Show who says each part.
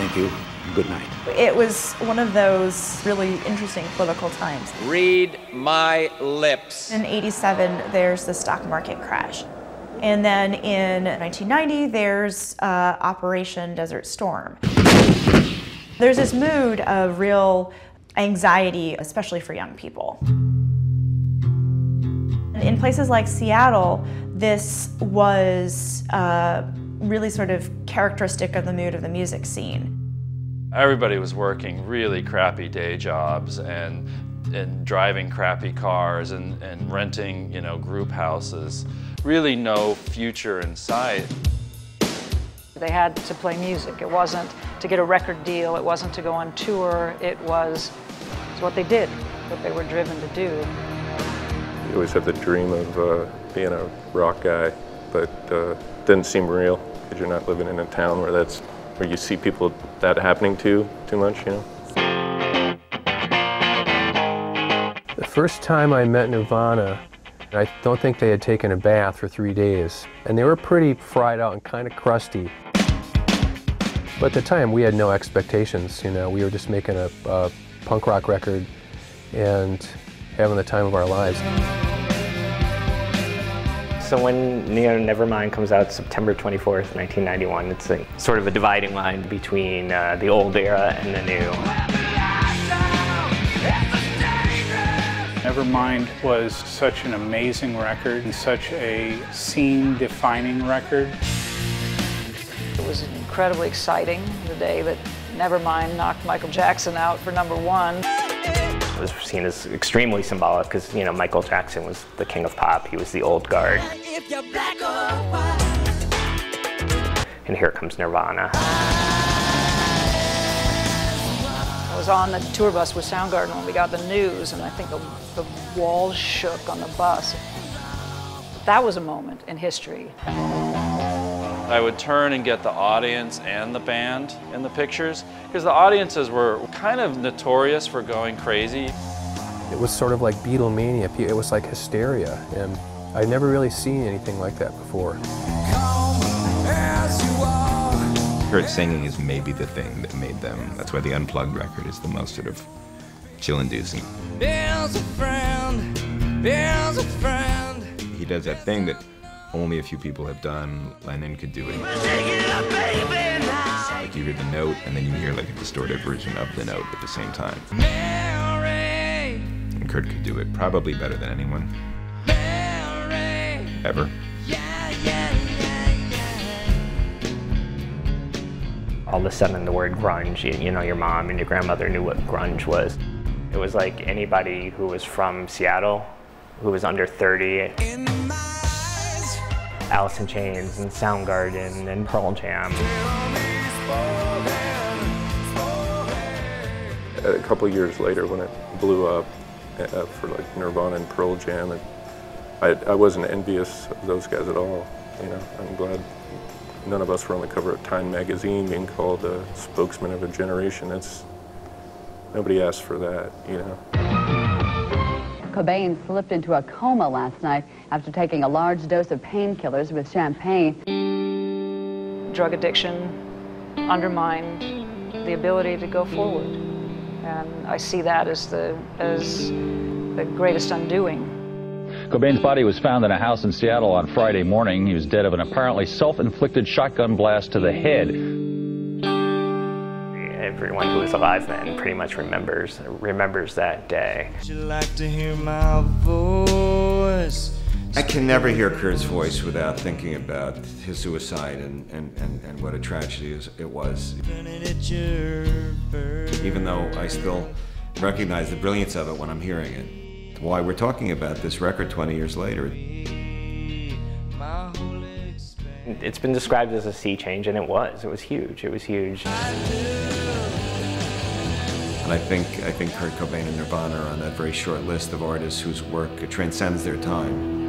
Speaker 1: Thank you. Good night.
Speaker 2: It was one of those really interesting political times.
Speaker 3: Read my lips.
Speaker 2: In 87, there's the stock market crash. And then in 1990, there's uh, Operation Desert Storm. There's this mood of real anxiety, especially for young people. In places like Seattle, this was uh, really sort of characteristic of the mood of the music scene.
Speaker 4: Everybody was working really crappy day jobs and and driving crappy cars and, and renting, you know, group houses. Really no future in sight.
Speaker 5: They had to play music. It wasn't to get a record deal. It wasn't to go on tour. It was, it was what they did, what they were driven to do.
Speaker 6: You always have the dream of uh, being a rock guy, but uh, it didn't seem real because you're not living in a town where that's where you see people that happening to too much, you know.
Speaker 7: The first time I met Nirvana, I don't think they had taken a bath for three days, and they were pretty fried out and kind of crusty. But at the time, we had no expectations. You know, we were just making a, a punk rock record and having the time of our lives.
Speaker 8: So when Neo Nevermind comes out September 24th, 1991, it's a, sort of a dividing line between uh, the old era and the new.
Speaker 9: Nevermind was such an amazing record and such a scene-defining record.
Speaker 5: It was incredibly exciting the day that Nevermind knocked Michael Jackson out for number one.
Speaker 8: Was seen as extremely symbolic because, you know, Michael Jackson was the king of pop. He was the old guard. And here comes Nirvana.
Speaker 5: I was on the tour bus with Soundgarden when we got the news, and I think the, the walls shook on the bus. That was a moment in history.
Speaker 4: I would turn and get the audience and the band in the pictures because the audiences were kind of notorious for going crazy.
Speaker 7: It was sort of like Beatlemania. It was like hysteria, and I'd never really seen anything like that before.
Speaker 10: Kurt singing is maybe the thing that made them. That's why the Unplugged record is the most sort of chill-inducing. Bill's a friend. He does that thing that only a few people have done. Lennon could do it. Like you hear the note, and then you hear like a distorted version of the note at the same time. And Kurt could do it probably better than anyone. Ever.
Speaker 8: all of a sudden the word grunge, you, you, know, your mom and your grandmother knew what grunge was. It was like anybody who was from Seattle, who was under 30. Alice in Chains and Soundgarden and Pearl Jam.
Speaker 6: A couple years later when it blew up uh, for like Nirvana and Pearl Jam, and I, I wasn't envious of those guys at all. You know, I'm glad none of us were on the cover of Time magazine being called a spokesman of a generation. That's nobody asked for that, you know.
Speaker 11: Cobain slipped into a coma last night after taking a large dose of painkillers with champagne.
Speaker 5: Drug addiction undermined the ability to go forward. And I see that as the, as the greatest undoing.
Speaker 12: Cobain's body was found in a house in Seattle on Friday morning. He was dead of an apparently self-inflicted shotgun blast to the head.
Speaker 8: Everyone who was alive then pretty much remembers remembers that day.
Speaker 13: Like to hear my voice?
Speaker 14: I can never hear Kurt's voice without thinking about his suicide and, and, and, and what a tragedy it was. Even though I still recognize the brilliance of it when I'm hearing it why we're talking about this record 20 years later.
Speaker 8: It's been described as a sea change, and it was. It was huge. It was huge.
Speaker 14: And I think, I think Kurt Cobain and Nirvana are on that very short list of artists whose work transcends their time.